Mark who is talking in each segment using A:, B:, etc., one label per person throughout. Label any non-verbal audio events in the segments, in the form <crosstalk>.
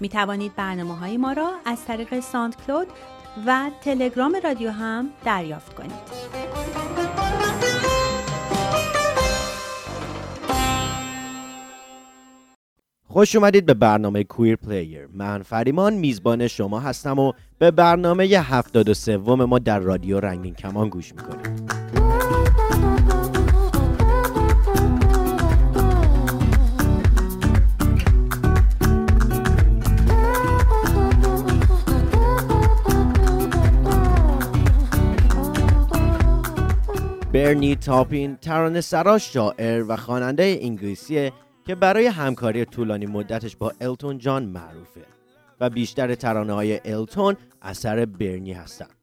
A: می توانید برنامه های ما را از طریق SoundCloud و تلگرام رادیو هم دریافت کنید.
B: خوش اومدید به برنامه Queer Player من فریمان میزبان شما هستم و به برنامه 73 ما در رادیو رنگین کمان گوش می‌کنید برنی تاپین ترانه سرا شاعر و خواننده انگلیسی که برای همکاری طولانی مدتش با التون جان معروفه و بیشتر ترانه های التون اثر برنی هستند.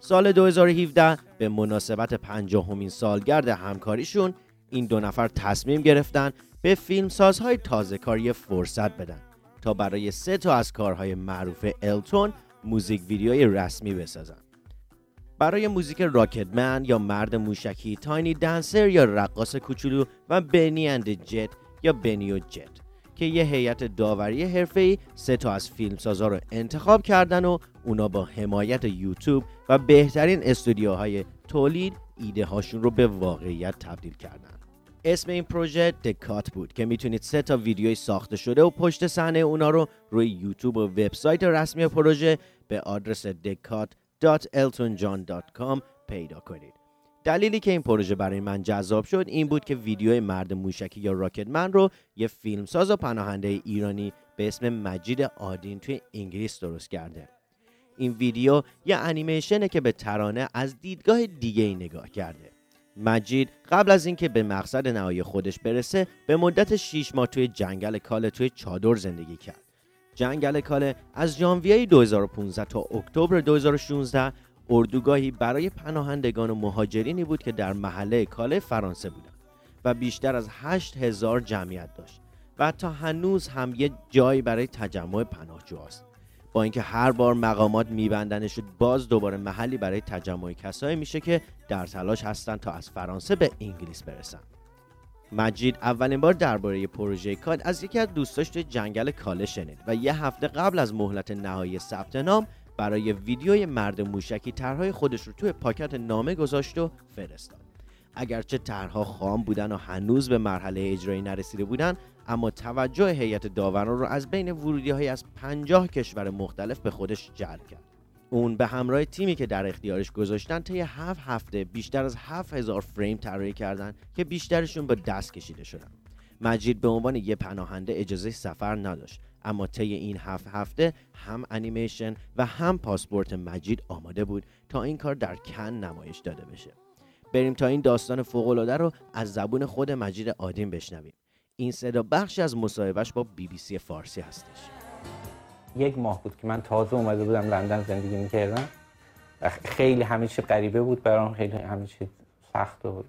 B: سال 2017 به مناسبت پنجاهمین سالگرد همکاریشون این دو نفر تصمیم گرفتن به فیلمسازهای تازه کاری فرصت بدن تا برای سه تا از کارهای معروف التون موزیک ویدیوی رسمی بسازن. برای موزیک راکتمن یا مرد موشکی تاینی دنسر یا رقاص کوچولو و بنی اند جت یا بنی و جت که یه هیئت داوری حرفه‌ای سه تا از فیلمسازا رو انتخاب کردن و اونا با حمایت یوتیوب و بهترین استودیوهای تولید ایده هاشون رو به واقعیت تبدیل کردن. اسم این پروژه دکات بود که می‌تونید سه تا ویدیوی ساخته شده و پشت صحنه اونا رو روی یوتیوب و وبسایت رسمی پروژه به آدرس دکات www.eltonjohn.com پیدا کنید. دلیلی که این پروژه برای من جذاب شد این بود که ویدیو مرد موشکی یا راکتمن رو یه فیلمساز و پناهنده ایرانی به اسم مجید آدین توی انگلیس درست کرده. این ویدیو یه انیمیشنه که به ترانه از دیدگاه دیگه ای نگاه کرده. مجید قبل از اینکه به مقصد نهایی خودش برسه به مدت 6 ماه توی جنگل کاله توی چادر زندگی کرد. جنگل کاله از ژانویه 2015 تا اکتبر 2016 اردوگاهی برای پناهندگان و مهاجرینی بود که در محله کاله فرانسه بودند و بیشتر از 8000 جمعیت داشت و تا هنوز هم یه جایی برای تجمع پناهجوهاست با اینکه هر بار مقامات میبندنش باز دوباره محلی برای تجمع کسایی میشه که در تلاش هستند تا از فرانسه به انگلیس برسن مجید اولین بار درباره پروژه کاد از یکی از دوستاش توی جنگل کاله شنید و یه هفته قبل از مهلت نهایی ثبت نام برای ویدیوی مرد موشکی طرحهای خودش رو توی پاکت نامه گذاشت و فرستاد. اگرچه طرحها خام بودن و هنوز به مرحله اجرایی نرسیده بودن اما توجه هیئت داوران رو از بین ورودی های از 50 کشور مختلف به خودش جلب کرد. اون به همراه تیمی که در اختیارش گذاشتن طی هفت هفته بیشتر از 7000 فریم طراحی کردن که بیشترشون با دست کشیده شدن. مجید به عنوان یه پناهنده اجازه سفر نداشت اما طی این هفت هفته هم انیمیشن و هم پاسپورت مجید آماده بود تا این کار در کن نمایش داده بشه. بریم تا این داستان فوقالعاده رو از زبون خود مجید آدین بشنویم. این صدا بخشی از مصاحبهش با بی بی سی فارسی هستش.
C: یک ماه بود که من تازه اومده بودم لندن زندگی می‌کردم. خیلی همه چی غریبه بود برام خیلی چی سخت و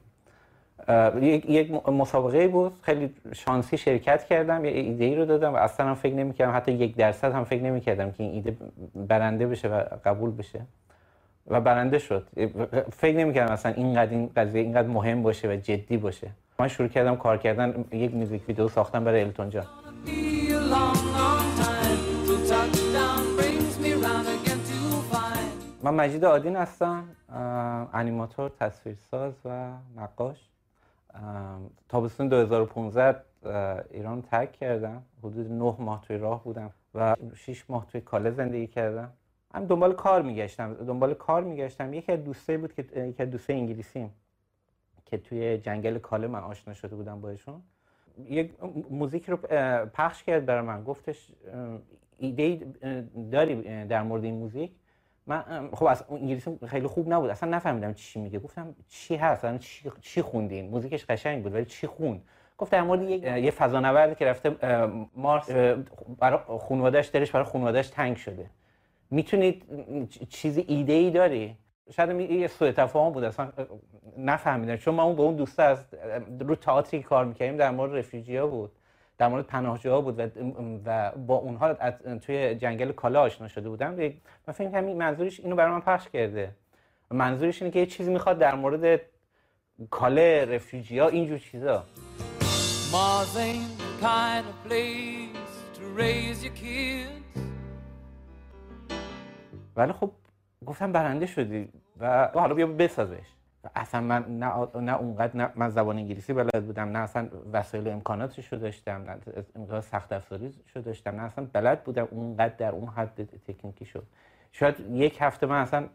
C: یک مسابقه بود. خیلی شانسی شرکت کردم یه ایده ای رو دادم و اصلا هم فکر نمی‌کردم. حتی یک درصد هم فکر نمی‌کردم که این ایده برنده بشه و قبول بشه. و برنده شد. فکر نمی‌کردم اصلا اینقدر این قضیه اینقدر مهم باشه و جدی باشه. من شروع کردم کار کردن یک موزیک ویدیو ساختن برای التون جان. من مجید آدین هستم انیماتور تصویرساز و نقاش. تابستون 2015 ایران ترک کردم. حدود 9 ماه توی راه بودم و 6 ماه توی کاله زندگی کردم. من دنبال کار میگشتم دنبال کار میگشتم. یکی از دوستایی بود که یکی از دوستای انگلیسیم که توی جنگل کاله من آشنا شده بودم باشون. یک موزیک رو پخش کرد برای من. گفتش ایده داری در مورد این موزیک؟ من خب از انگلیسی خیلی خوب نبود. اصلا نفهمیدم چی میگه. گفتم چی هست؟ اصلا چی, چی خوندین؟ موزیکش قشنگ بود ولی چی خوند گفت در مورد یک یه فضانوردی که رفته مارس برای خانواده‌اش دلش برای خانواده‌اش تنگ شده. می‌تونید چیزی ایده ای داری؟ شاید یه سوء تفاهم بود. اصلا نفهمیدم. چون ما اون با اون دوسته از رو تئاتری کار می‌کردیم در مورد رفیجی ها بود. در مورد پناهجوها بود و, و با اونها توی جنگل کالا آشنا شده بودم. من فکر کنم منظورش اینو برای من پخش کرده. منظورش اینه که یه چیزی می‌خواد در مورد کاله رفیجی ها اینجور چیزا. ولی خب گفتم برنده شدی و حالا بیا بسازش. اصلا من نه, نه اونقدر نه من زبان انگلیسی بلد بودم نه اصلا وسایل امکاناتش رو داشتم نه امکانات سخت افزاری رو داشتم نه اصلا بلد بودم اونقدر در اون حد تکنیکی شد شاید یک هفته من اصلا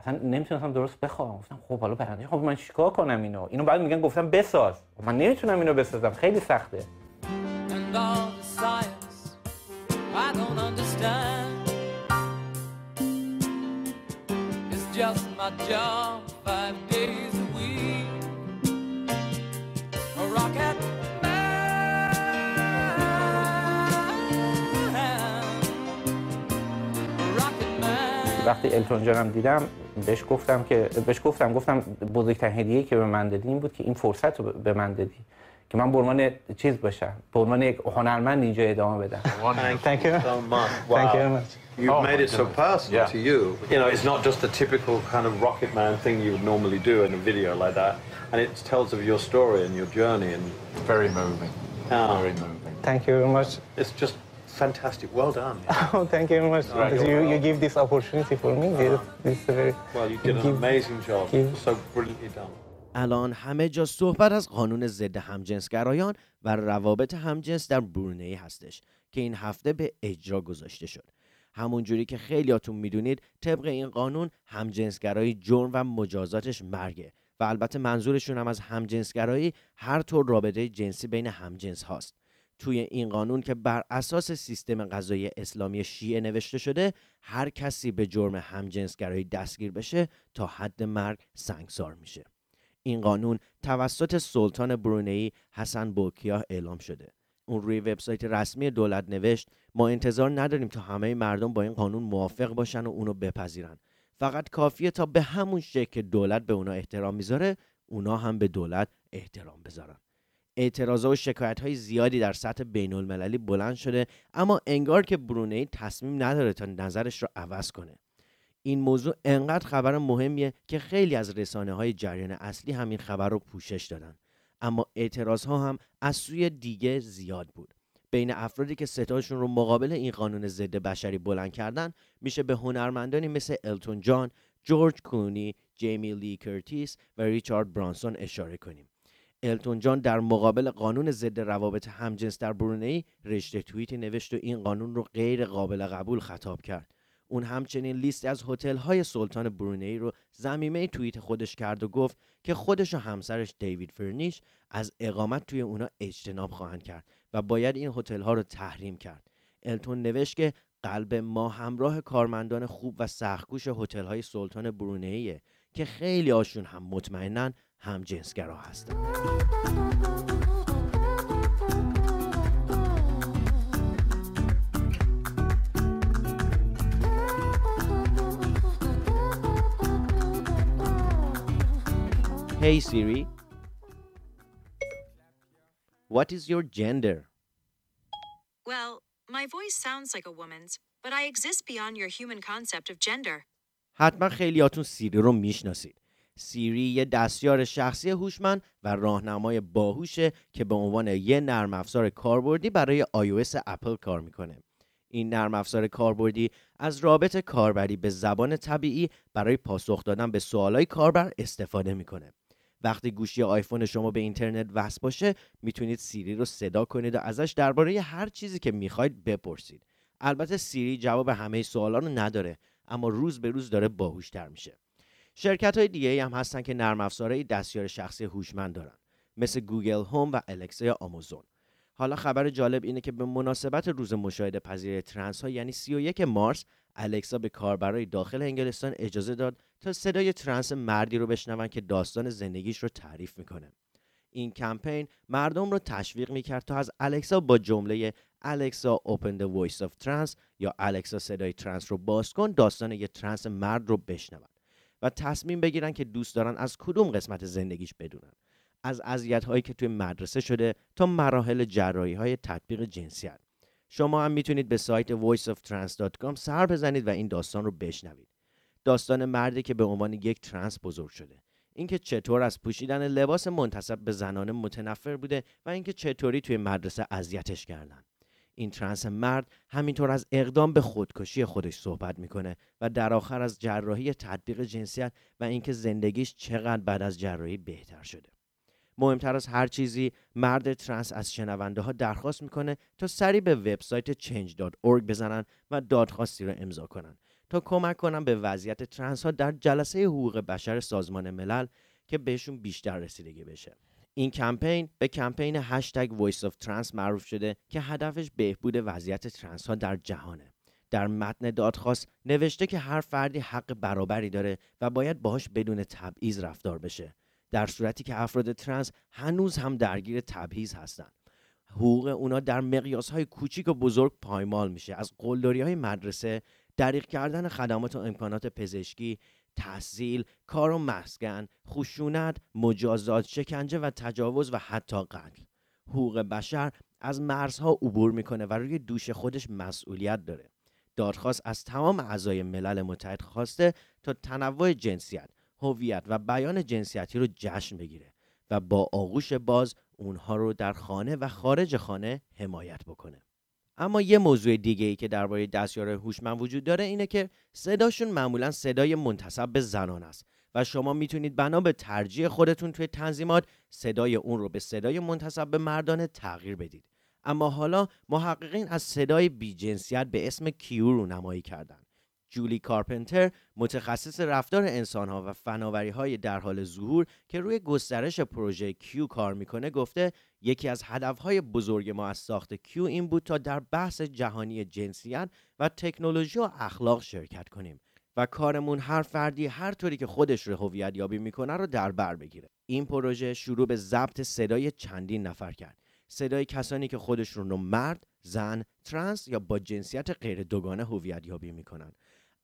C: اصلا نمی‌تونستم درست بخوام گفتم خب حالا برنده خب من چیکار کنم اینو؟ اینو بعد میگن گفتم بساز. خب من نمی‌تونم اینو بسازم. خیلی سخته. My job. Five days a week. A rocket وقتی التون جانم دیدم بهش گفتم که بهش گفتم گفتم بزرگترین هدیه که به من دادی این بود که این فرصت رو به من دادی که من به عنوان چیز باشم به عنوان یک هنرمند اینجا ادامه بدم
D: Thank you. Thank you. You've oh, made it so personal yeah. to you. You know, it's not just a typical kind of rocket man thing you would normally do in a video like that. And it tells of your story and your journey and
E: very moving. Oh. Very moving.
C: Thank you very much.
D: It's just fantastic. Well done. <laughs>
C: Oh, thank you very much. Right. You, you give this opportunity for me. This, this very,
D: well, you did an give, amazing job. Give. So brilliantly done.
B: الان همه جا صحبت از قانون ضد همجنسگرایان و روابط همجنس در برونی هستش که این هفته به اجرا گذاشته شد همون جوری که خیلیاتون می‌دونید طبق این قانون همجنسگرایی جرم و مجازاتش مرگه و البته منظورشون هم از همجنسگرایی هر طور رابطه جنسی بین همجنس هاست. توی این قانون که بر اساس سیستم قضایی اسلامی شیعه نوشته شده هر کسی به جرم همجنسگرایی دستگیر بشه تا حد مرگ سنگسار میشه. این قانون توسط سلطان برونئی حسن بوکیا اعلام شده. اون روی وبسایت رسمی دولت نوشت ما انتظار نداریم تا همه مردم با این قانون موافق باشن و اونو بپذیرن. فقط کافیه تا به همون شکل که دولت به اونا احترام می‌ذاره اونا هم به دولت احترام بذارن. اعتراضات و شکایت های زیادی در سطح بین المللی بلند شده اما انگار که برونئی تصمیم نداره تا نظرش رو عوض کنه. این موضوع انقدر خبر مهمیه که خیلی از رسانه های جریان اصلی همین خبر رو پوشش دادن. اما اعتراض ها هم از سوی دیگه زیاد بود. بین افرادی که ستاشون رو مقابل این قانون ضد بشری بلند کردن میشه به هنرمندانی مثل التون جان، جورج کونی، جیمی لی کرتیس و ریچارد برانسون اشاره کنیم. التون جان در مقابل قانون ضد روابط همجنس در برونئی رشته توییتی نوشت و این قانون رو غیر قابل قبول خطاب کرد. اون همچنین لیست از هتل های سلطان برونی رو زمینه توییت خودش کرد و گفت که خودش و همسرش دیوید فرنیش از اقامت توی اونا اجتناب خواهند کرد و باید این هتل ها رو تحریم کرد. التون نوشت که قلب ما همراه کارمندان خوب و سختگوش هتل های سلطان برونیه که خیلی آشون هم مطمئنن هم جنسگرا هستند. Hey Siri, what is your gender?
F: Well, my voice sounds like a woman's, but I exist beyond your human concept of gender.
B: حتما خیلیاتون سیری رو می‌شناسید. سیری یه دستیار شخصی هوشمند و راهنمای باهوشه که به عنوان یه نرم افزار کاربردی برای iOS اپل کار می‌کنه. این نرم افزار کاربردی از رابط کاربری به زبان طبیعی برای پاسخ دادن به سوالای کاربر استفاده می‌کنه. وقتی گوشی آیفون شما به اینترنت وصل باشه می‌تونید سیری رو صدا کنید و ازش درباره هر چیزی که می‌خواید بپرسید. البته سیری جواب همه سوالا رو نداره اما روز به روز داره باهوشتر میشه. شرکت های دیگه هم هستن که نرم افزارهای دستیار شخصی هوشمند دارن مثل Google Home و الکسای آمازون. حالا خبر جالب اینه که به مناسبت روز مشاهده پذیر ترنس ها یعنی 31 مارس الکسا به کاربرای داخل انگلستان اجازه داد تا صدای ترنس مردی رو بشنون که داستان زندگیش رو تعریف می‌کنه. این کمپین مردم رو تشویق می‌کرد تا از الکسا با جمله الکسا open the voice of trans یا الکسا صدای ترنس رو باز کن داستان یه ترنس مرد رو بشنون و تصمیم بگیرن که دوست دارن از کدوم قسمت زندگیش بدونن. از اذیت هایی که توی مدرسه شده تا مراحل جراحی های تطبیق جنسیت شما هم می‌تونید به سایت voiceoftrans.com سر بزنید و این داستان رو بشنوید. داستان مردی که به عنوان یک ترنس بزرگ شده. اینکه چطور از پوشیدن لباس منتصب به زنان متنفر بوده و اینکه چطوری توی مدرسه اذیتش کردن. این ترنس مرد همینطور از اقدام به خودکشی خودش صحبت می‌کنه و در آخر از جراحی تطبیق جنسیت و اینکه زندگیش چقدر بعد از جراحی بهتر شده. مهمتر از هر چیزی مرد ترنس از شنونده ها درخواست می‌کنه تا سری به وبسایت change.org بزنن و دادخواستی را امضا کنن. تا کمک کنن به وضعیت ترنس ها در جلسه حقوق بشر سازمان ملل که بهشون بیشتر رسیدگی بشه. این کمپین به کمپین هشتگ Voice of Trans معروف شده که هدفش بهبود وضعیت ترنس ها در جهانه. در متن دادخواست نوشته که هر فردی حق برابری داره و باید باهاش بدون تبعیض رفتار بشه. در صورتی که افراد ترنس هنوز هم درگیر تبعیض هستند. حقوق اونا در مقیاس های کوچیک و بزرگ پایمال میشه. از قلدری های مدرسه دریق کردن خدمات و امکانات پزشکی تحصیل کار و مسکن خشونت مجازات شکنجه و تجاوز و حتی قتل. حقوق بشر از مرزها عبور می‌کنه و روی دوش خودش مسئولیت داره. دادخواست از تمام اعضای ملل متحد خواسته تا تنوع جنسیت هویت و بیان جنسیتی رو جشن بگیره و با آغوش باز اونها رو در خانه و خارج خانه حمایت بکنه. اما یه موضوع دیگه ای که درباره دستیار هوشمند وجود داره اینه که صداشون معمولا صدای منتصب به زنان است و شما می‌تونید بنا به ترجیح خودتون توی تنظیمات صدای اون رو به صدای منتصب به مردانه تغییر بدید. اما حالا محققین از صدای بیجنسیت به اسم کیو رو نمایی کردن. جولی کارپنتر متخصص رفتار انسانها و فناوری های در حال ظهور که روی گسترش پروژه کیو کار می‌کنه گفته یکی از هدفهای بزرگ ما از ساخت کیو این بود تا در بحث جهانی جنسیت و تکنولوژی و اخلاق شرکت کنیم و کارمون هر فردی هر طوری که خودش رو هویت یابی می‌کنه رو در بر بگیره. این پروژه شروع به ضبط صدای چندین نفر کرد. صدای کسانی که خودشون رو مرد، زن، ترنس یا با جنسیت غیر دوگانه هویت یابی می‌کنن.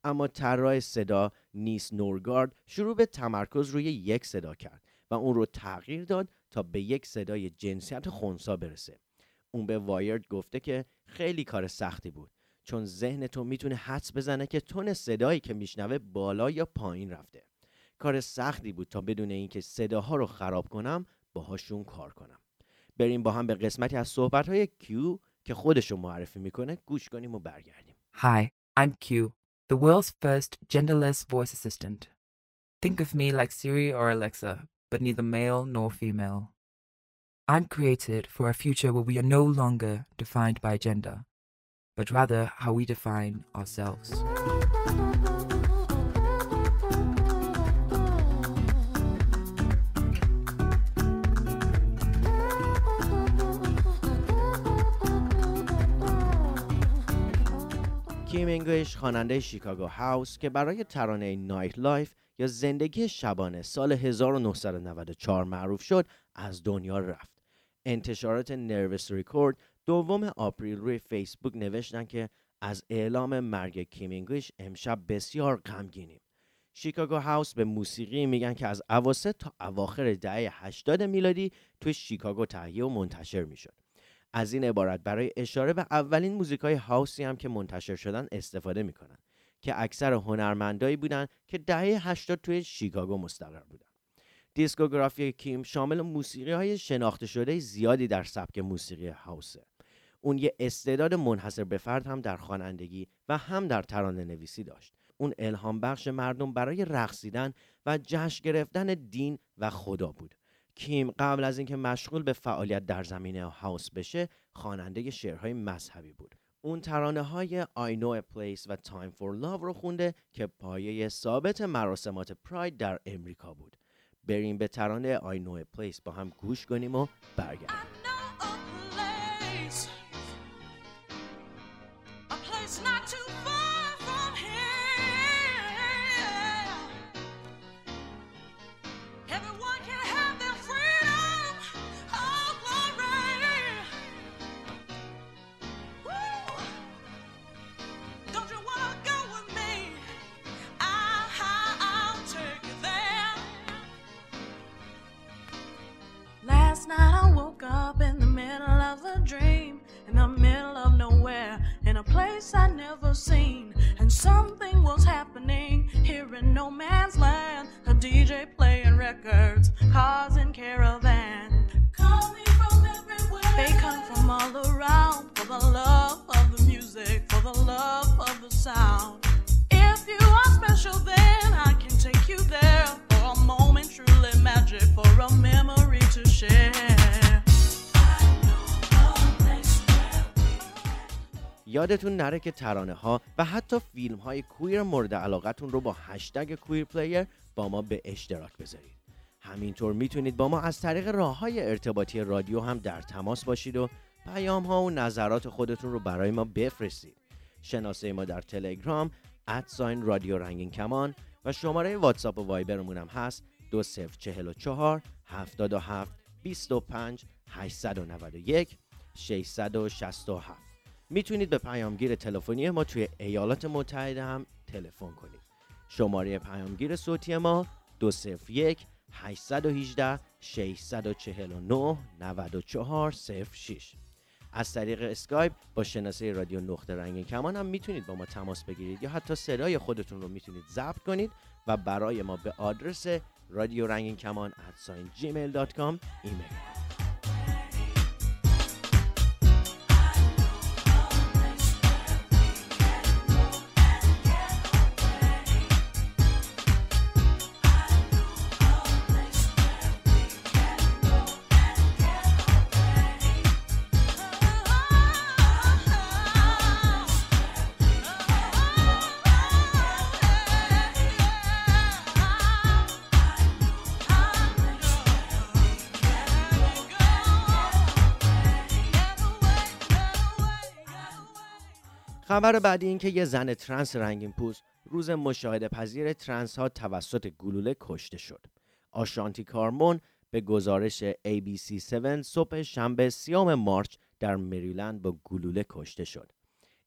B: اما طراح صدا نیس نورگارد شروع به تمرکز روی یک صدا کرد و اون رو تغییر داد تا به یک صدای جنسیت خونسا برسه. اون به وایرد گفته که خیلی کار سختی بود چون ذهن تو می‌تونه حدس بزنه که تون صدایی که میشنوه بالا یا پایین رفته. کار سختی بود تا بدون اینکه صداها رو خراب کنم باهاشون کار کنم. بریم با هم به قسمتی از صحبت های کیو که خودش رو معرفی می‌کنه گوش کنیم و برگردیم.
G: Hi, I'm Q, the world's first genderless voice assistant. Think of me like Siri or Alexa, but neither male nor female. I'm created for a future where we are no longer defined by gender, but rather how we define ourselves.
B: کیم انگلیش خواننده Chicago house که برای ترانه Nightlife یا زندگی شبانه سال 1994 معروف شد از دنیا رفت. انتشارات Nervous Records دوم آپریل روی فیسبوک نوشتن که از اعلام مرگ کیم انگلیش امشب بسیار غمگینیم. Chicago house به موسیقی میگن که از اواسط تا اواخر دهه 80 میلادی توی شیکاگو تهیه و منتشر می‌شد. از این عبارت برای اشاره به اولین موزیک های هاوسی هم که منتشر شدن استفاده می‌کنن که اکثر هنرمندایی بودن که دهه 80 توی شیکاگو مستقر بودن. دیسکوگرافی کیم شامل موسیقی های شناخته شده زیادی در سبک موسیقی هاوسه. اون یه استعداد منحصر به فرد هم در خوانندگی و هم در ترانه نویسی داشت. اون الهام بخش مردم برای رقصیدن و جشن گرفتن دین و خدا بود. کیم قبل از اینکه مشغول به فعالیت در زمینه هاوس بشه خواننده شعرهای مذهبی بود. اون ترانه های I Know a Place و Time for Love رو خونده که پایه ثابت مراسمات پراید در امریکا بود. بریم به ترانه I Know a Place با هم گوش کنیم و برگردیم. یادتون نره که ترانه ها و حتی فیلم های queer مورد علاقتون رو با هشتگ Queer Player با ما به اشتراک بذارید. همینطور می‌تونید با ما از طریق راه های ارتباطی رادیو هم در تماس باشید و پیام ها و نظرات خودتون رو برای ما بفرستید. شناسه ما در تلگرام at sign رادیو رنگین کمان و شماره واتساپ و وایبرمون هم هست 2044 77 25 891 667 می‌تونید به پیامگیر تلفنی ما توی ایالات متحده هم تلفن کنید. شماره پیامگیر صوتی ما 201 818 649 9406 از طریق اسکایپ با شناسه رادیو نقطه رنگین کمان هم می‌تونید با ما تماس بگیرید یا حتی صدای خودتون رو می‌تونید ضبط کنید و برای ما به آدرس رادیو رنگین کمان ایمیل خبر بعدی این که یه زن ترنس رنگین پوست روز مشاهده پذیر ترنس ها توسط گلوله کشته شد. آشانتی کارمون به گزارش ABC7 صبح شنبه سی‌ام مارچ در مریلند با گلوله کشته شد.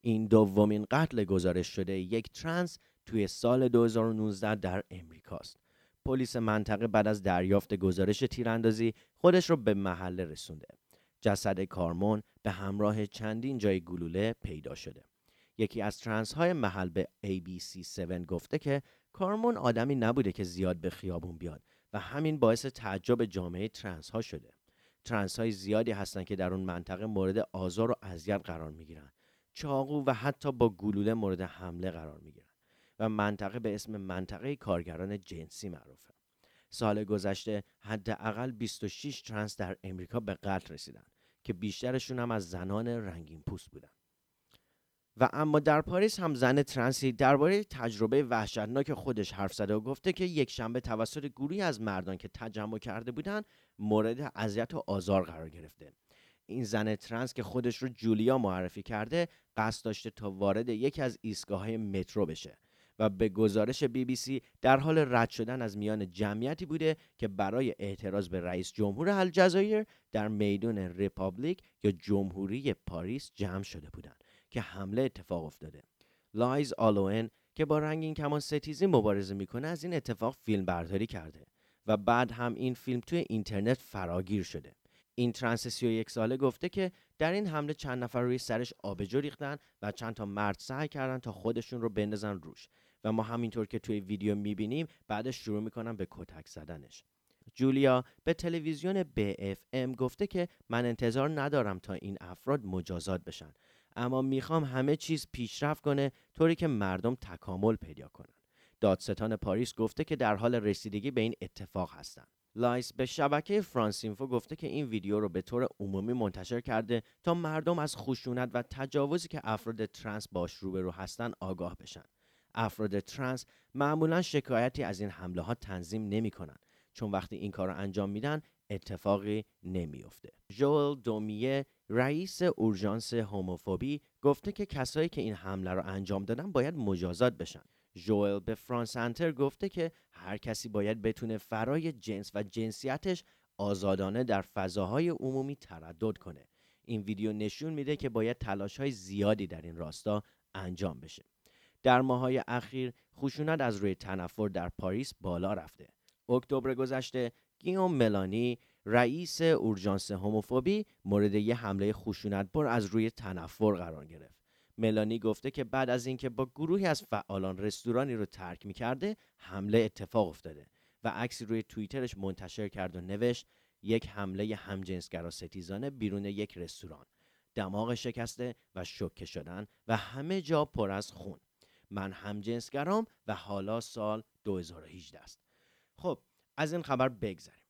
B: این دومین قتل گزارش شده یک ترنس توی سال 2019 در امریکاست. پلیس منطقه بعد از دریافت گزارش تیراندازی خودش رو به محله رسونده. جسد کارمون به همراه چندین جای گلوله پیدا شده. یکی از ترنس های محل به ABC7 گفته که کارمون آدمی نبوده که زیاد به خیابون بیاد و همین باعث تعجب جامعه ترنس ها شده. ترنس های زیادی هستند که در اون منطقه مورد آزار و اذیت قرار می گیرن. چاقو و حتی با گلوله مورد حمله قرار می گیرن و منطقه به اسم منطقه کارگران جنسی معروفه. سال گذشته حداقل 26 ترنس در امریکا به قتل رسیدن که بیشترشون هم از زنان رنگین پوست بودن. و اما در پاریس هم زن ترنسی درباره تجربه وحشتناک خودش حرف زده و گفته که یک شنبه توسط گروهی از مردان که تجمع کرده بودند مورد اذیت و آزار قرار گرفته. این زن ترنس که خودش رو جولیا معرفی کرده قصد داشته تا وارد یکی از ایستگاه مترو بشه و به گزارش بی بی سی در حال رد شدن از میان جمعیتی بوده که برای اعتراض به رئیس جمهور الجزایر در میدون ریپابلیک یا جمهوری پاریس جمع شده بودند. که حمله اتفاق افتاده. لایس آلوئن که با رنگین کمان ستیزی مبارزه می‌کنه از این اتفاق فیلم برداری کرده و بعد هم این فیلم توی اینترنت فراگیر شده. این ترنس 31 ساله گفته که در این حمله چند نفر روی سرش آبجو ریختن و چند تا مرد سعی کردن تا خودشون رو بندازن روش. و ما همینطور که توی ویدیو می‌بینیم بعدش شروع می‌کنن به کتک زدنش. جولیا به تلویزیون BFM گفته که من انتظار ندارم تا این افراد مجازات بشن. اما می‌خوام همه چیز پیشرفت کنه طوری که مردم تکامل پیدا کنن. دادستان پاریس گفته که در حال رسیدگی به این اتفاق هستند لایس به شبکه Franceinfo گفته که این ویدیو رو به طور عمومی منتشر کرده تا مردم از خشونت و تجاوزی که افراد ترنس باش روبرو هستن آگاه بشن. افراد ترنس معمولا شکایتی از این حمله ها تنظیم نمی کنن چون وقتی این کار رو انجام میدن اتفاقی نمیافته. جوئل دومیه رئیس اورژانس هوموفوبی گفته که کسایی که این حمله رو انجام دادن باید مجازات بشن. جوئل به فرانس انتر گفته که هر کسی باید بتونه فرای جنس و جنسیتش آزادانه در فضاهای عمومی تردد کنه. این ویدیو نشون میده که باید تلاش های زیادی در این راستا انجام بشه. در ماهای اخیر خشونت از روی تنفر در پاریس بالا رفته. اکتبر گذشته گیوم ملانی رئیس اورژانس هوموفوبی مورد یه حمله خشونت بر از روی تنفر قرار گرفت. ملانی گفته که بعد از اینکه با گروهی از فعالان رستورانی رو ترک می‌کرده حمله اتفاق افتاده و عکسی روی توییترش منتشر کرد و نوشت یک حمله همجنسگرا ستیزانه بیرون یک رستوران. دماغ شکسته و شوکه شدن و همه جا پر از خون. من همجنسگرام و حالا سال 2018 است. خب از این خبر بگذریم.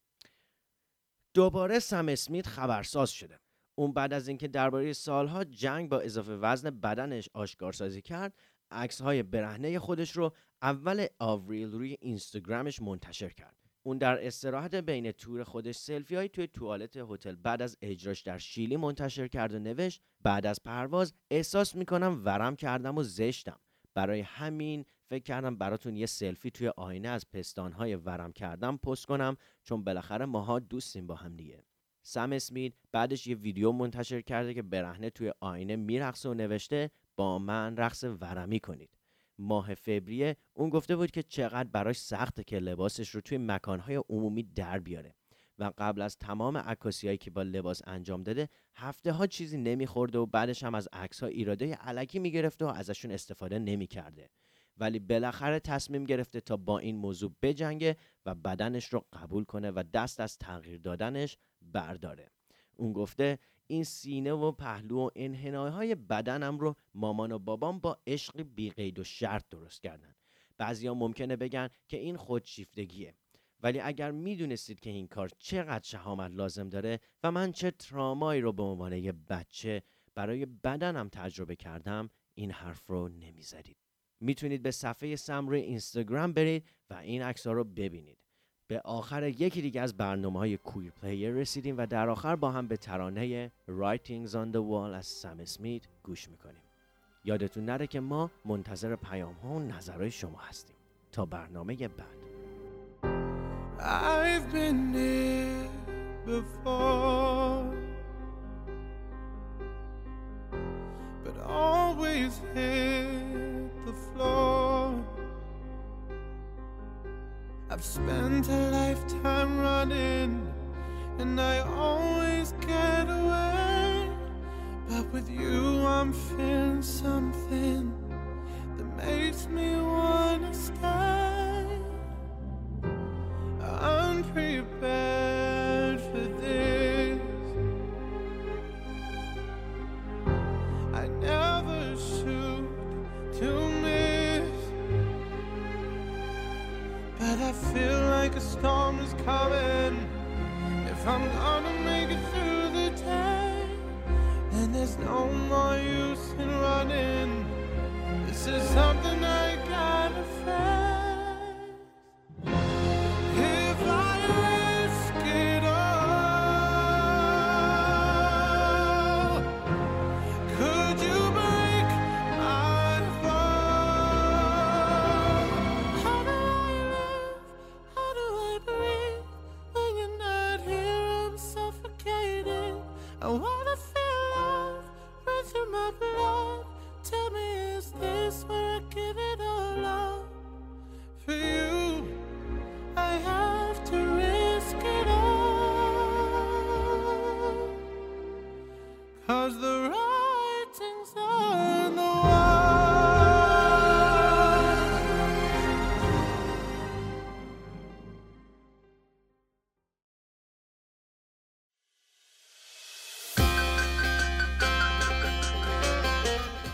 B: دوباره سم اسمیت خبرساز شده. اون بعد از اینکه درباره سالها جنگ با اضافه وزن بدنش آشکارسازی کرد عکس های برهنه خودش رو اول آوریل روی اینستاگرامش منتشر کرد. اون در استراحت بین تور خودش سلفی های توی توالت هتل بعد از اجراش در شیلی منتشر کرد و نوشت بعد از پرواز احساس می‌کنم ورم کردم و زشتم. برای همین فکر کردم براتون یه سلفی توی آینه از پستانهای ورم کردم پست کنم چون بالاخره ماها دوستیم با هم دیگه. سم اسمیت بعدش یه ویدیو منتشر کرده که برهنه توی آینه میرقصه و نوشته با من رقص ورمی کنید. ماه فوریه اون گفته بود که چقدر براش سخته که لباسش رو توی مکانهای عمومی در بیاره. و قبل از تمام عکاسی که با لباس انجام داده هفته ها چیزی نمیخورده و بعدش هم از عکس ها ایراده علکی می‌گرفته و ازشون استفاده نمی‌کرده. ولی بالاخره تصمیم گرفته تا با این موضوع بجنگه و بدنش رو قبول کنه و دست از تغییر دادنش برداره. اون گفته این سینه و پهلو و انحنای های بدنم رو مامان و بابام با عشق بیقید و شرط درست کردن. بعضیا ممکنه بگن که این خودشیفتگیه. ولی اگر می‌دونستید که این کار چقدر شهامت لازم داره و من چه ترامایی رو به عنوان یه بچه برای بدنم تجربه کردم این حرف رو نمی‌زدید. می‌تونید به صفحه سم روی اینستاگرام برید و این عکس رو ببینید. به آخر یکی دیگه از برنامه های کویر پلیر رسیدیم و در آخر با هم به ترانه Writings on the Wall از سم اسمیت گوش می‌کنیم. یادتون نره که ما منتظر پیام ها و نظرهای شما هستیم. تا برنامه بعد. I've been here before. But always hit I've spent a lifetime running, and I always get away. But with you, I'm feeling something that makes me wanna stay.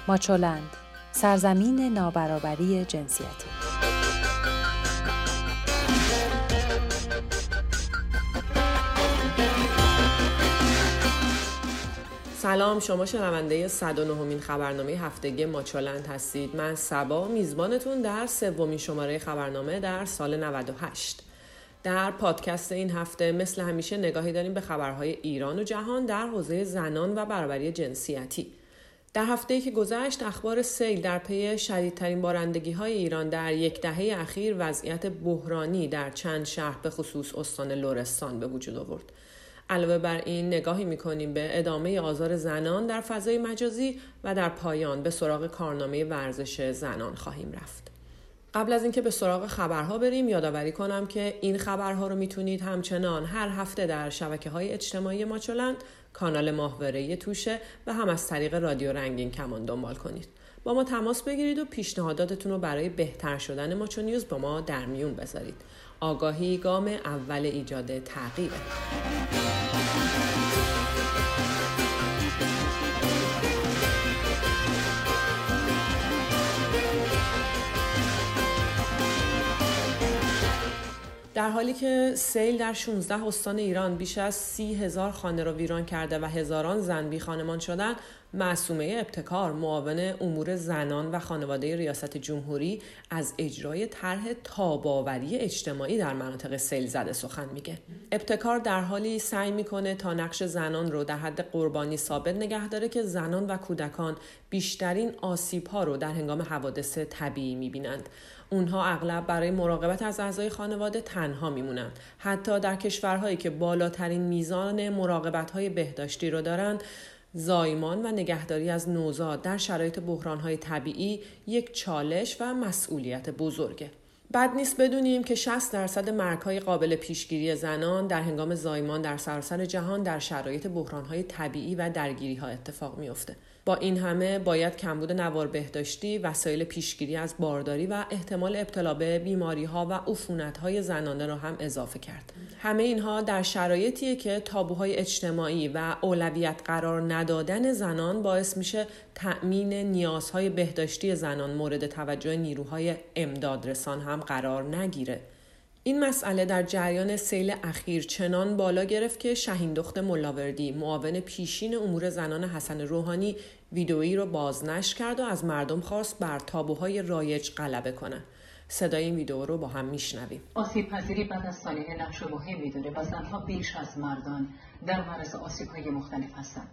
A: ماچولند سرزمین نابرابری جنسیتی.
H: سلام شما شنونده 109 مین خبرنامه هفتگی ماچولند هستید. من سبا میزبانتون در سومین شماره خبرنامه در سال 98 در پادکست این هفته مثل همیشه نگاهی داریم به خبرهای ایران و جهان در حوزه زنان و برابری جنسیتی. در هفته که گذشت اخبار سیل در پی شدیدترین بارندگی های ایران در یک دهه اخیر وضعیت بحرانی در چند شهر به خصوص استان لرستان به وجود آورد. علاوه بر این نگاهی می‌کنیم به ادامه آزار زنان در فضای مجازی و در پایان به سراغ کارنامه ورزش زنان خواهیم رفت. قبل از اینکه به سراغ خبرها بریم یادآوری کنم که این خبرها رو می‌تونید همچنان هر هفته در شبکه های اجتماعی ماچولند کانال ماهواره توشه و هم از طریق رادیو رنگین کمان دنبال کنید. با ما تماس بگیرید و پیشنهاداتتون رو برای بهتر شدن ماچو نیوز با ما در میون بذارید. آگاهی گام اول ایجاد تغییره. در حالی که سیل در 16 استان ایران بیش از سی هزار خانه را ویران کرده و هزاران زن بی خانمان شدن معصومه ابتکار معاون امور زنان و خانواده ریاست جمهوری از اجرای طرح تاباوری اجتماعی در مناطق سیل زده سخن میگه. ابتکار در حالی سعی می‌کنه تا نقش زنان رو در حد قربانی ثابت نگه داره که زنان و کودکان بیشترین آسیب ها رو در هنگام حوادث طبیعی می‌بینند. اونها اغلب برای مراقبت از اعضای خانواده تنها میمونند حتی در کشورهایی که بالاترین میزان مراقبت های بهداشتی رو دارند زایمان و نگهداری از نوزاد در شرایط بحرانهای طبیعی یک چالش و مسئولیت بزرگه. بد نیست بدونیم که 60 درصد مرگهای قابل پیشگیری زنان در هنگام زایمان در سراسر جهان در شرایط بحرانهای طبیعی و درگیری ها اتفاق میافته. با این همه باید کمبود نوار بهداشتی، وسایل پیشگیری از بارداری و احتمال ابتلا به بیماری ها و عفونت های زنانه را هم اضافه کرد. همه اینها در شرایطیه که تابوهای اجتماعی و اولویت قرار ندادن زنان باعث میشه تأمین نیازهای بهداشتی زنان مورد توجه نیروهای امدادرسان هم قرار نگیره. این مسئله در جریان سیل اخیر چنان بالا گرفت که شهین دخت ملاوردی معاون پیشین امور زنان حسن روحانی ویدئویی رو بازنشر کرد و از مردم خواست بر تابوهای رایج غلبه کنند. صدای این ویدئو رو با هم میشنویم.
I: آسیب پذیری بعد از سالیه نقش مهمی داره و زنها بیش از مردان در معرض آسیب های مختلف هستند.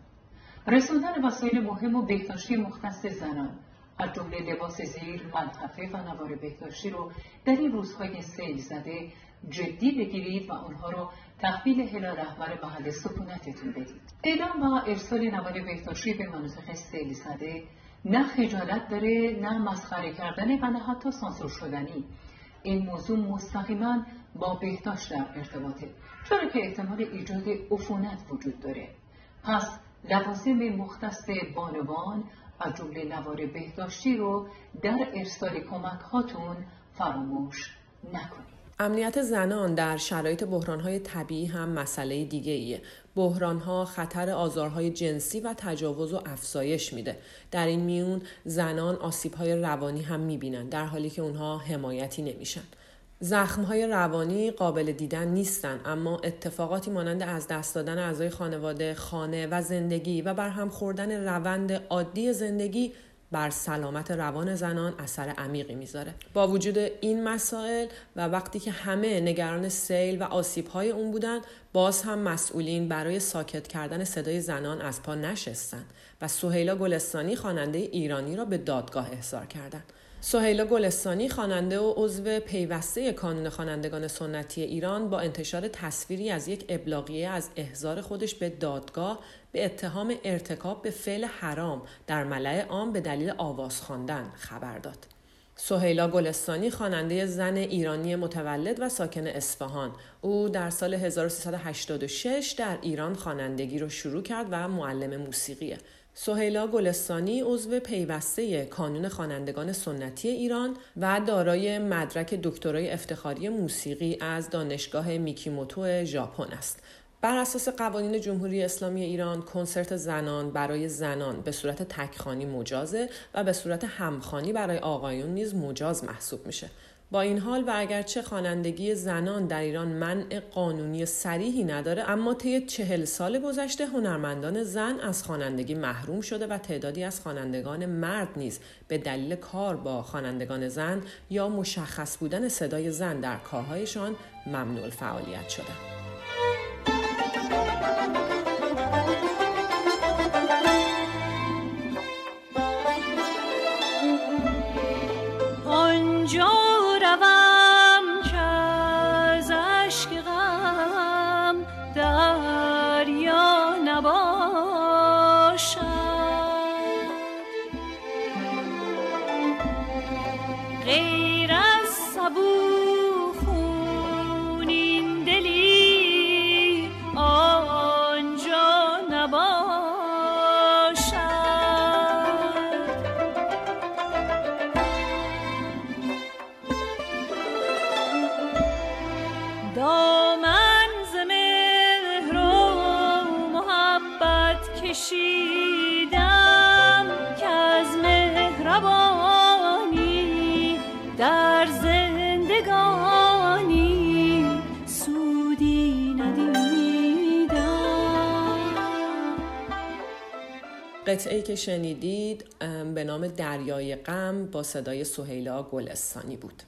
I: رسوندن وسایل مهم و بهداشتی مختص زنان. از جمله لباس زیر منطقه و نوار بهداشتی رو در این روزهای سیل زده جدی بگیرید و آنها رو تحویل هلا رهبر محل سکونتتون بدید. اعلام و ارسال نوار بهداشتی به مناطق سیل زده نه خجالت داره نه مسخره کردن و نه حتی سانسور شدنی. این موضوع مستقیما با بهداشت در ارتباطه چرا که احتمال ایجاد عفونت وجود داره. پس لوازم مختص بانوان از جمله نوار بهداشتی رو در ارسال کمک هاتون فراموش نکنید
H: امنیت زنان در شرایط بحرانهای طبیعی هم مسئله دیگه ایه. بحرانها خطر آزارهای جنسی و تجاوز و افزایش میده. در این میون زنان آسیبهای روانی هم می‌بینن در حالی که اونها حمایتی نمیشن. زخمهای روانی قابل دیدن نیستن اما اتفاقاتی مانند از دست دادن اعضای خانواده، خانه و زندگی و بر هم خوردن روند عادی زندگی بر سلامت روان زنان اثر عمیقی می‌ذاره. با وجود این مسائل و وقتی که همه نگران سیل و آسیب های اون بودن باز هم مسئولین برای ساکت کردن صدای زنان از پا نشستن و سهیلا گلستانی خواننده ایرانی را به دادگاه احضار کردند. سهیلا گلستانی خواننده و عضو پیوسته کانون خوانندگان سنتی ایران با انتشار تصویری از یک ابلاغیه از احضار خودش به دادگاه به اتهام ارتکاب به فعل حرام در ملع عام به دلیل آواز خواندن خبر داد. سهیلا گلستانی خواننده زن ایرانی متولد و ساکن اصفهان او در سال 1386 در ایران خوانندگی را شروع کرد و معلم موسیقیه سهیلا گلستانی عضو پیوسته کانون خوانندگان سنتی ایران و دارای مدرک دکترای افتخاری موسیقی از دانشگاه میکیموتو ژاپن است. بر اساس قوانین جمهوری اسلامی ایران کنسرت زنان برای زنان به صورت تکخانی مجازه و به صورت همخانی برای آقایون نیز مجاز محسوب میشه. با این حال و اگرچه خوانندگی زنان در ایران منع قانونی سریحی نداره اما طی چهل سال گذشته هنرمندان زن از خوانندگی محروم شده و تعدادی از خوانندگان مرد نیز به دلیل کار با خوانندگان زن یا مشخص بودن صدای زن در کارهایشان ممنوع فعالیت شدند. قطعه که شنیدید به نام دریای غم با صدای سهیلا گلستانی بود.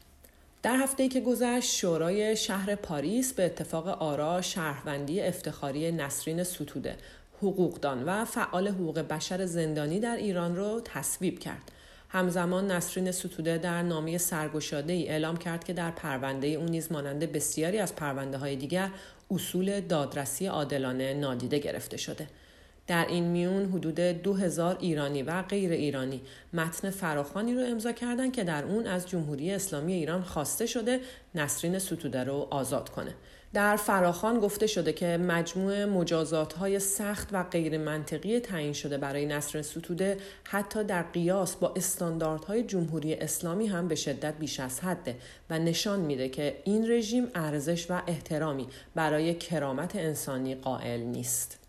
H: در هفته که گذشت شورای شهر پاریس به اتفاق آرا شهروندی افتخاری نسرین ستوده حقوقدان و فعال حقوق بشر زندانی در ایران را تصویب کرد. همزمان نسرین ستوده در نامه سرگشاده ای اعلام کرد که در پرونده او نیز مانند بسیاری از پرونده های دیگر اصول دادرسی عادلانه نادیده گرفته شده. در این میون حدود 2000 ایرانی و غیر ایرانی متن فراخانی رو امضا کردند که در اون از جمهوری اسلامی ایران خواسته شده نسرین ستوده رو آزاد کنه. در فراخان گفته شده که مجموع مجازات های سخت و غیر منطقی تعیین شده برای نسرین ستوده حتی در قیاس با استانداردهای جمهوری اسلامی هم به شدت بیش از حده و نشان میده که این رژیم ارزش و احترامی برای کرامت انسانی قائل نیست.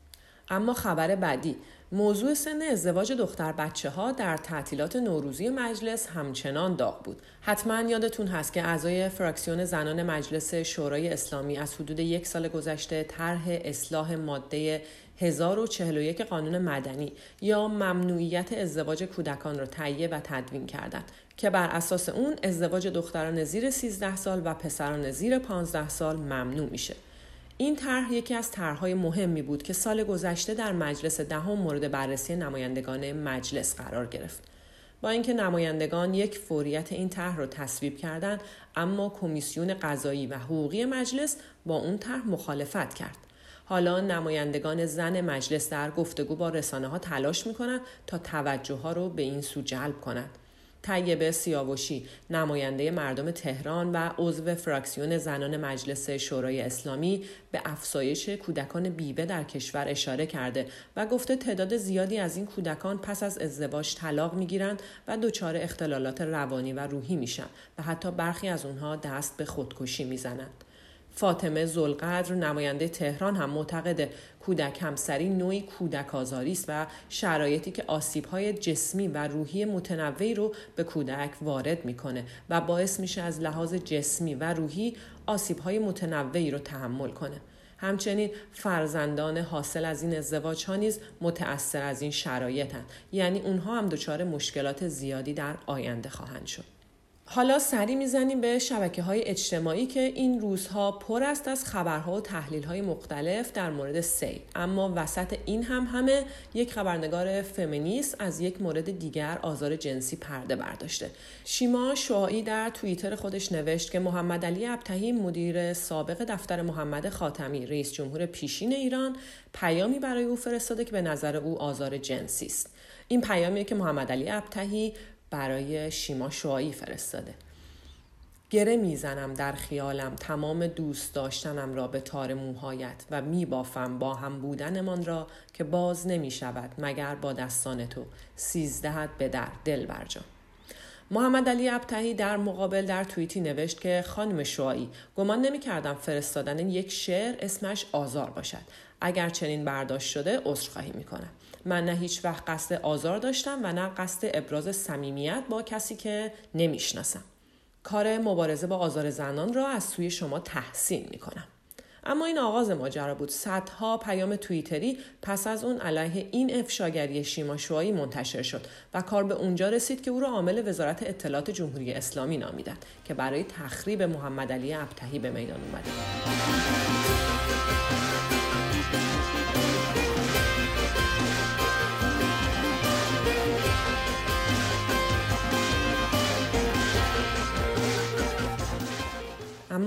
H: اما خبر بعدی موضوع سن ازدواج دختر بچه ها در تعطیلات نوروزی مجلس همچنان داغ بود. حتما یادتون هست که اعضای فراکسیون زنان مجلس شورای اسلامی از حدود یک سال گذشته طرح اصلاح ماده 1041 قانون مدنی یا ممنوعیت ازدواج کودکان را تهیه و تدوین کردند که بر اساس اون ازدواج دختران زیر 13 سال و پسران زیر 15 سال ممنوع میشه. این طرح یکی از طرحهای مهمی بود که سال گذشته در مجلس دهم مورد بررسی نمایندگان مجلس قرار گرفت. با اینکه نمایندگان یک فوریت این طرح را تصویب کردند اما کمیسیون قضایی و حقوقی مجلس با اون طرح مخالفت کرد حالا نمایندگان زن مجلس در گفتگو با رسانه ها تلاش می‌کنند تا توجه ها رو به این سو جلب کنند طیبه سیاوشی نماینده مردم تهران و عضو فراکسیون زنان مجلس شورای اسلامی به افزایش کودکان بیوه در کشور اشاره کرده و گفته تعداد زیادی از این کودکان پس از ازدواج طلاق می‌گیرند و دچار اختلالات روانی و روحی میشن و حتی برخی از اونها دست به خودکشی می‌زنند. فاطمه زلقدر نماینده تهران هم معتقد کودک همسری نوعی کودک آزاری است و شرایطی که های جسمی و روحی متنوعی رو به کودک وارد می‌کنه و باعث میشه از لحاظ جسمی و روحی های متنوعی رو تحمل کنه. همچنین فرزندان حاصل از این ازدواج ها نیز متأثر از این شرایطن یعنی اونها هم دچار مشکلات زیادی در آینده خواهند شد. حالا سری می‌زنیم به شبکه های اجتماعی که این روزها پر است از خبرها و تحلیل های مختلف در مورد سی اما وسط این هم همه یک خبرنگار فمینیست از یک مورد دیگر آزار جنسی پرده برداشته. شیما شعایی در توییتر خودش نوشت که محمد علی ابتهی مدیر سابق دفتر محمد خاتمی رئیس جمهور پیشین ایران پیامی برای او فرستاده که به نظر او آزار جنسی است. این پیامیه که محمد علی ابتهی برای شیما شوایی فرستاده. گره می‌زنم در خیالم تمام دوست داشتنم را به تار موهایت و میبافم با هم بودنمان را که باز نمی شود مگر با دستان تو. سیزدهت به در دل برجام محمد علی ابتهی در مقابل در توییتی نوشت که خانم شوایی گمان نمی کردم فرستادن یک شعر اسمش آزار باشد. اگر چنین برداشت شده عذرخواهی می کنم من نه هیچ وقت قصد آزار داشتم و نه قصد ابراز صمیمیت با کسی که نمی‌شناسم. کار مبارزه با آزار زنان را از سوی شما تحسین می کنم. اما این آغاز ماجرا بود. صدها پیام توییتری پس از اون علیه این افشاگری شیما شوایی منتشر شد و کار به اونجا رسید که او را عامل وزارت اطلاعات جمهوری اسلامی نامیدند که برای تخریب محمد علی ابتهی به میدان اومده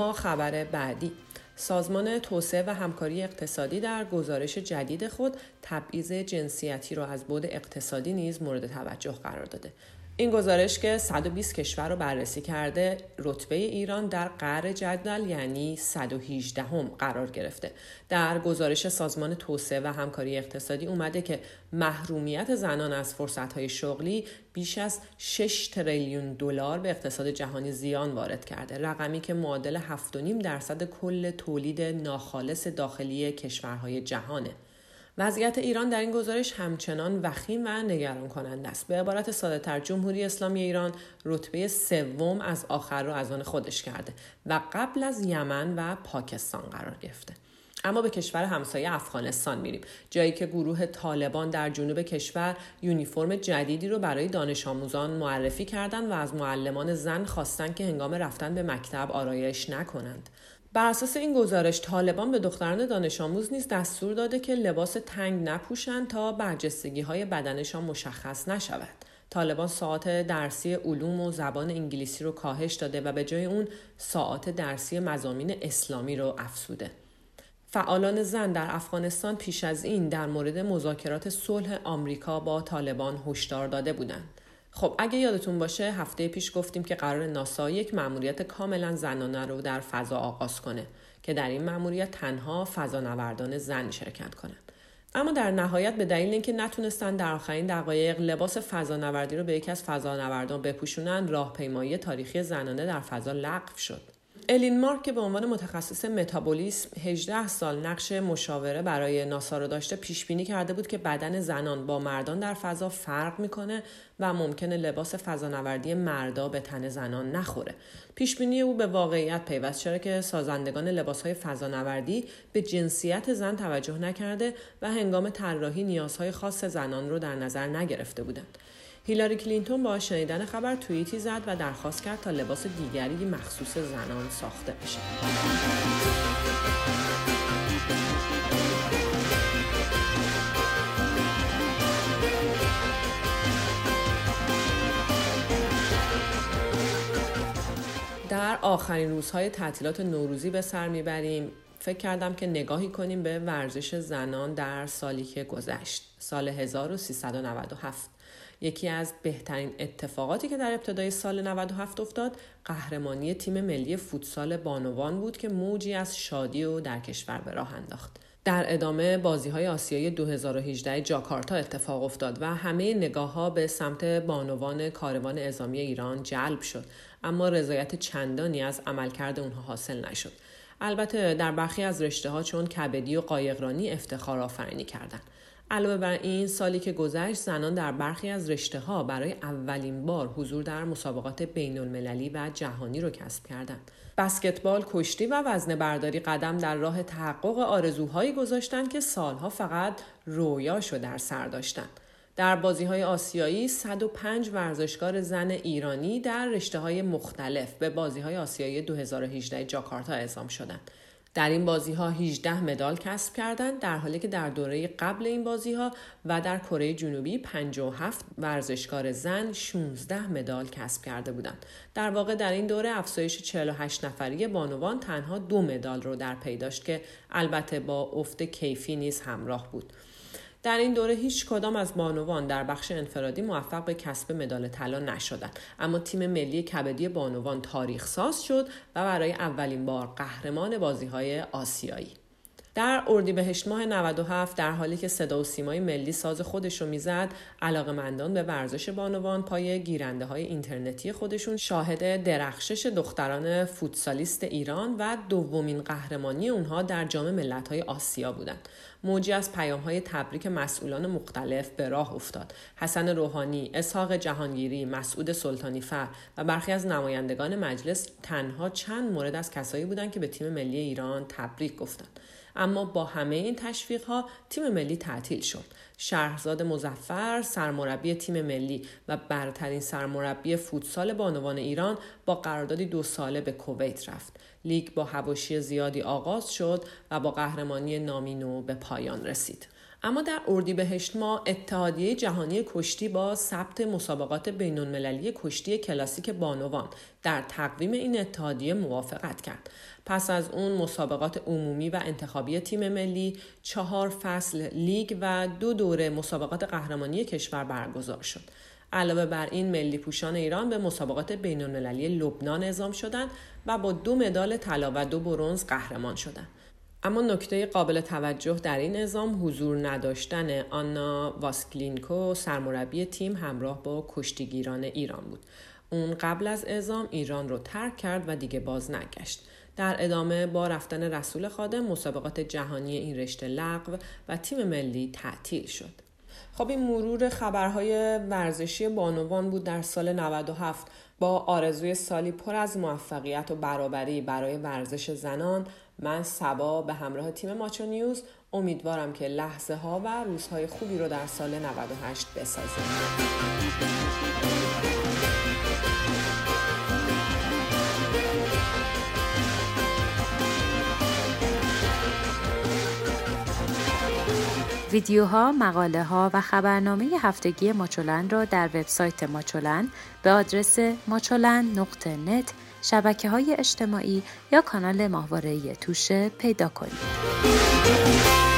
H: خبر بعدی. سازمان توسعه و همکاری اقتصادی در گزارش جدید خود تبعیض جنسیتی را از بود اقتصادی نیز مورد توجه قرار داده. این گزارش که 120 کشور رو بررسی کرده رتبه ایران در قرار جدول یعنی 118 هم قرار گرفته. در گزارش سازمان توسعه و همکاری اقتصادی اومده که محرومیت زنان از فرصتهای شغلی بیش از 6 تریلیون دلار به اقتصاد جهانی زیان وارد کرده. رقمی که معادل 7.5 درصد کل تولید ناخالص داخلی کشورهای جهانه. وضعیت ایران در این گزارش همچنان وخیم و نگران کننده است. به عبارت ساده تر جمهوری اسلامی ایران رتبه سوم از آخر رو از آن خودش کرده و قبل از یمن و پاکستان قرار گرفته. اما به کشور همسایه افغانستان میریم. جایی که گروه طالبان در جنوب کشور یونیفرم جدیدی رو برای دانش آموزان معرفی کردند و از معلمان زن خواستند که هنگام رفتن به مکتب آرایش نکنند. بر اساس این گزارش طالبان به دختران دانش آموز نیز دستور داده که لباس تنگ نپوشند تا برجستگی های بدنشان مشخص نشود. طالبان ساعت درسی علوم و زبان انگلیسی رو کاهش داده و به جای اون ساعت درسی مزامین اسلامی رو افسوده. فعالان زن در افغانستان پیش از این در مورد مذاکرات صلح آمریکا با طالبان هشدار داده بودند. خب اگه یادتون باشه هفته پیش گفتیم که قرار ناسا یک مأموریت کاملا زنانه رو در فضا آغاز کنه که در این مأموریت تنها فضانوردان زن شرکت کنند. اما در نهایت به دلیل اینکه نتونستن در آخرین دقایق لباس فضانوردی رو به یکی از فضانوردان بپوشونن راهپیمایی تاریخی زنانه در فضا لغو شد الین مارک که به عنوان متخصص متابولیسم 18 سال نقش مشاوره برای ناسا رو داشته پیش بینی کرده بود که بدن زنان با مردان در فضا فرق می‌کنه و ممکنه لباس فضانوردی مردا به تن زنان نخوره. پیش بینی او به واقعیت پیوست چرا که سازندگان لباس های فضانوردی به جنسیت زن توجه نکرده و هنگام طراحی نیازهای خاص زنان رو در نظر نگرفته بودند. هیلاری کلینتون با شنیدن خبر توییتی زد و درخواست کرد تا لباس دیگری مخصوص زنان ساخته بشه. در آخرین روزهای تعطیلات نوروزی به سر می‌بریم فکر کردم که نگاهی کنیم به ورزش زنان در سالی که گذشت سال 1397 یکی از بهترین اتفاقاتی که در ابتدای سال 97 افتاد قهرمانی تیم ملی فوتسال بانوان بود که موجی از شادی و در کشور به راه انداخت. در ادامه بازی های آسیای 2018 جاکارتا اتفاق افتاد و همه نگاه ها به سمت بانوان کاروان ازامی ایران جلب شد اما رضایت چندانی از عملکرد اونها حاصل نشد. البته در برخی از رشته ها چون کبدی و قایقرانی افتخار آفرینی کردند. علاوه بر این سالی که گذشت زنان در برخی از رشته ها برای اولین بار حضور در مسابقات بین المللی و جهانی رو کسب کردند. بسکتبال، کشتی و وزن برداری قدم در راه تحقق آرزوهایی گذاشتند که سالها فقط رویاشو در سر داشتند. در بازی های آسیایی 105 ورزشکار زن ایرانی در رشته های مختلف به بازی های آسیایی 2018 جاکارتا اعزام شدند. در این بازی ها 18 مدال کسب کردند در حالی که در دوره قبل این بازی ها و در کره جنوبی 57 ورزشکار زن 16 مدال کسب کرده بودند. در واقع در این دوره افزایش 48 نفری بانوان تنها دو مدال رو در پی داشت که البته با افت کیفی نیز همراه بود. در این دوره هیچ کدام از بانوان در بخش انفرادی موفق به کسب مدال طلا نشدند. اما تیم ملی کبدی بانوان تاریخ ساز شد و برای اولین بار قهرمان بازی های آسیایی. در اردیبهشت ماه 97 در حالی که صدا و سیمای ملی ساز خودش رو می‌زد علاقمندان به ورزش بانوان پای گیرنده های اینترنتی خودشون شاهد درخشش دختران فوتسالیست ایران و دومین قهرمانی اونها در جام ملت‌های آسیا بودند. موجی از پیام های تبریک مسئولان مختلف به راه افتاد. حسن روحانی، اسحاق جهانگیری، مسعود سلطانی فر و برخی از نمایندگان مجلس تنها چند مورد از کسایی بودند که به تیم ملی ایران تبریک گفتند. اما با همه این تشویق ها تیم ملی تعطیل شد. شهرزاد مزفر سرمربی تیم ملی و برترین سرمربی فوتسال بانوان ایران با قراردادی دو ساله به کویت رفت. لیگ با هواشی زیادی آغاز شد و با قهرمانی نامینو به پایان رسید. اما در اردیبهشت ما اتحادیه جهانی کشتی با ثبت مسابقات بین المللی کشتی کلاسیک بانوان در تقویم این اتحادیه موافقت کرد. پس از اون مسابقات عمومی و انتخابی تیم ملی چهار فصل لیگ و دو دوره مسابقات قهرمانی کشور برگزار شد. علاوه بر این ملی پوشان ایران به مسابقات بین المللی لبنان اعزام شدند و با دو مدال طلا و دو برنز قهرمان شدند. اما نکته قابل توجه در این نظام حضور نداشتن آنا واسکلینکو سرمربی تیم همراه با کشتیگیران ایران بود. اون قبل از اعزام ایران رو ترک کرد و دیگه باز نگشت. در ادامه با رفتن رسول خادم مسابقات جهانی این رشته لغو و تیم ملی تعطیل شد. خب این مرور خبرهای ورزشی بانوان بود در سال 97 با آرزوی سالی پر از موفقیت و برابری برای ورزش زنان من سبا به همراه تیم ماچو نیوز امیدوارم که لحظه ها و روزهای خوبی رو در سال 98 بسازیم.
A: ویدیوها، مقاله ها و خبرنامه هفتگی ماچولن را در وبسایت ماچولن به آدرس ماچولن نقطه نت شبکه های اجتماعی یا کانال ماهواره توشه پیدا کنید.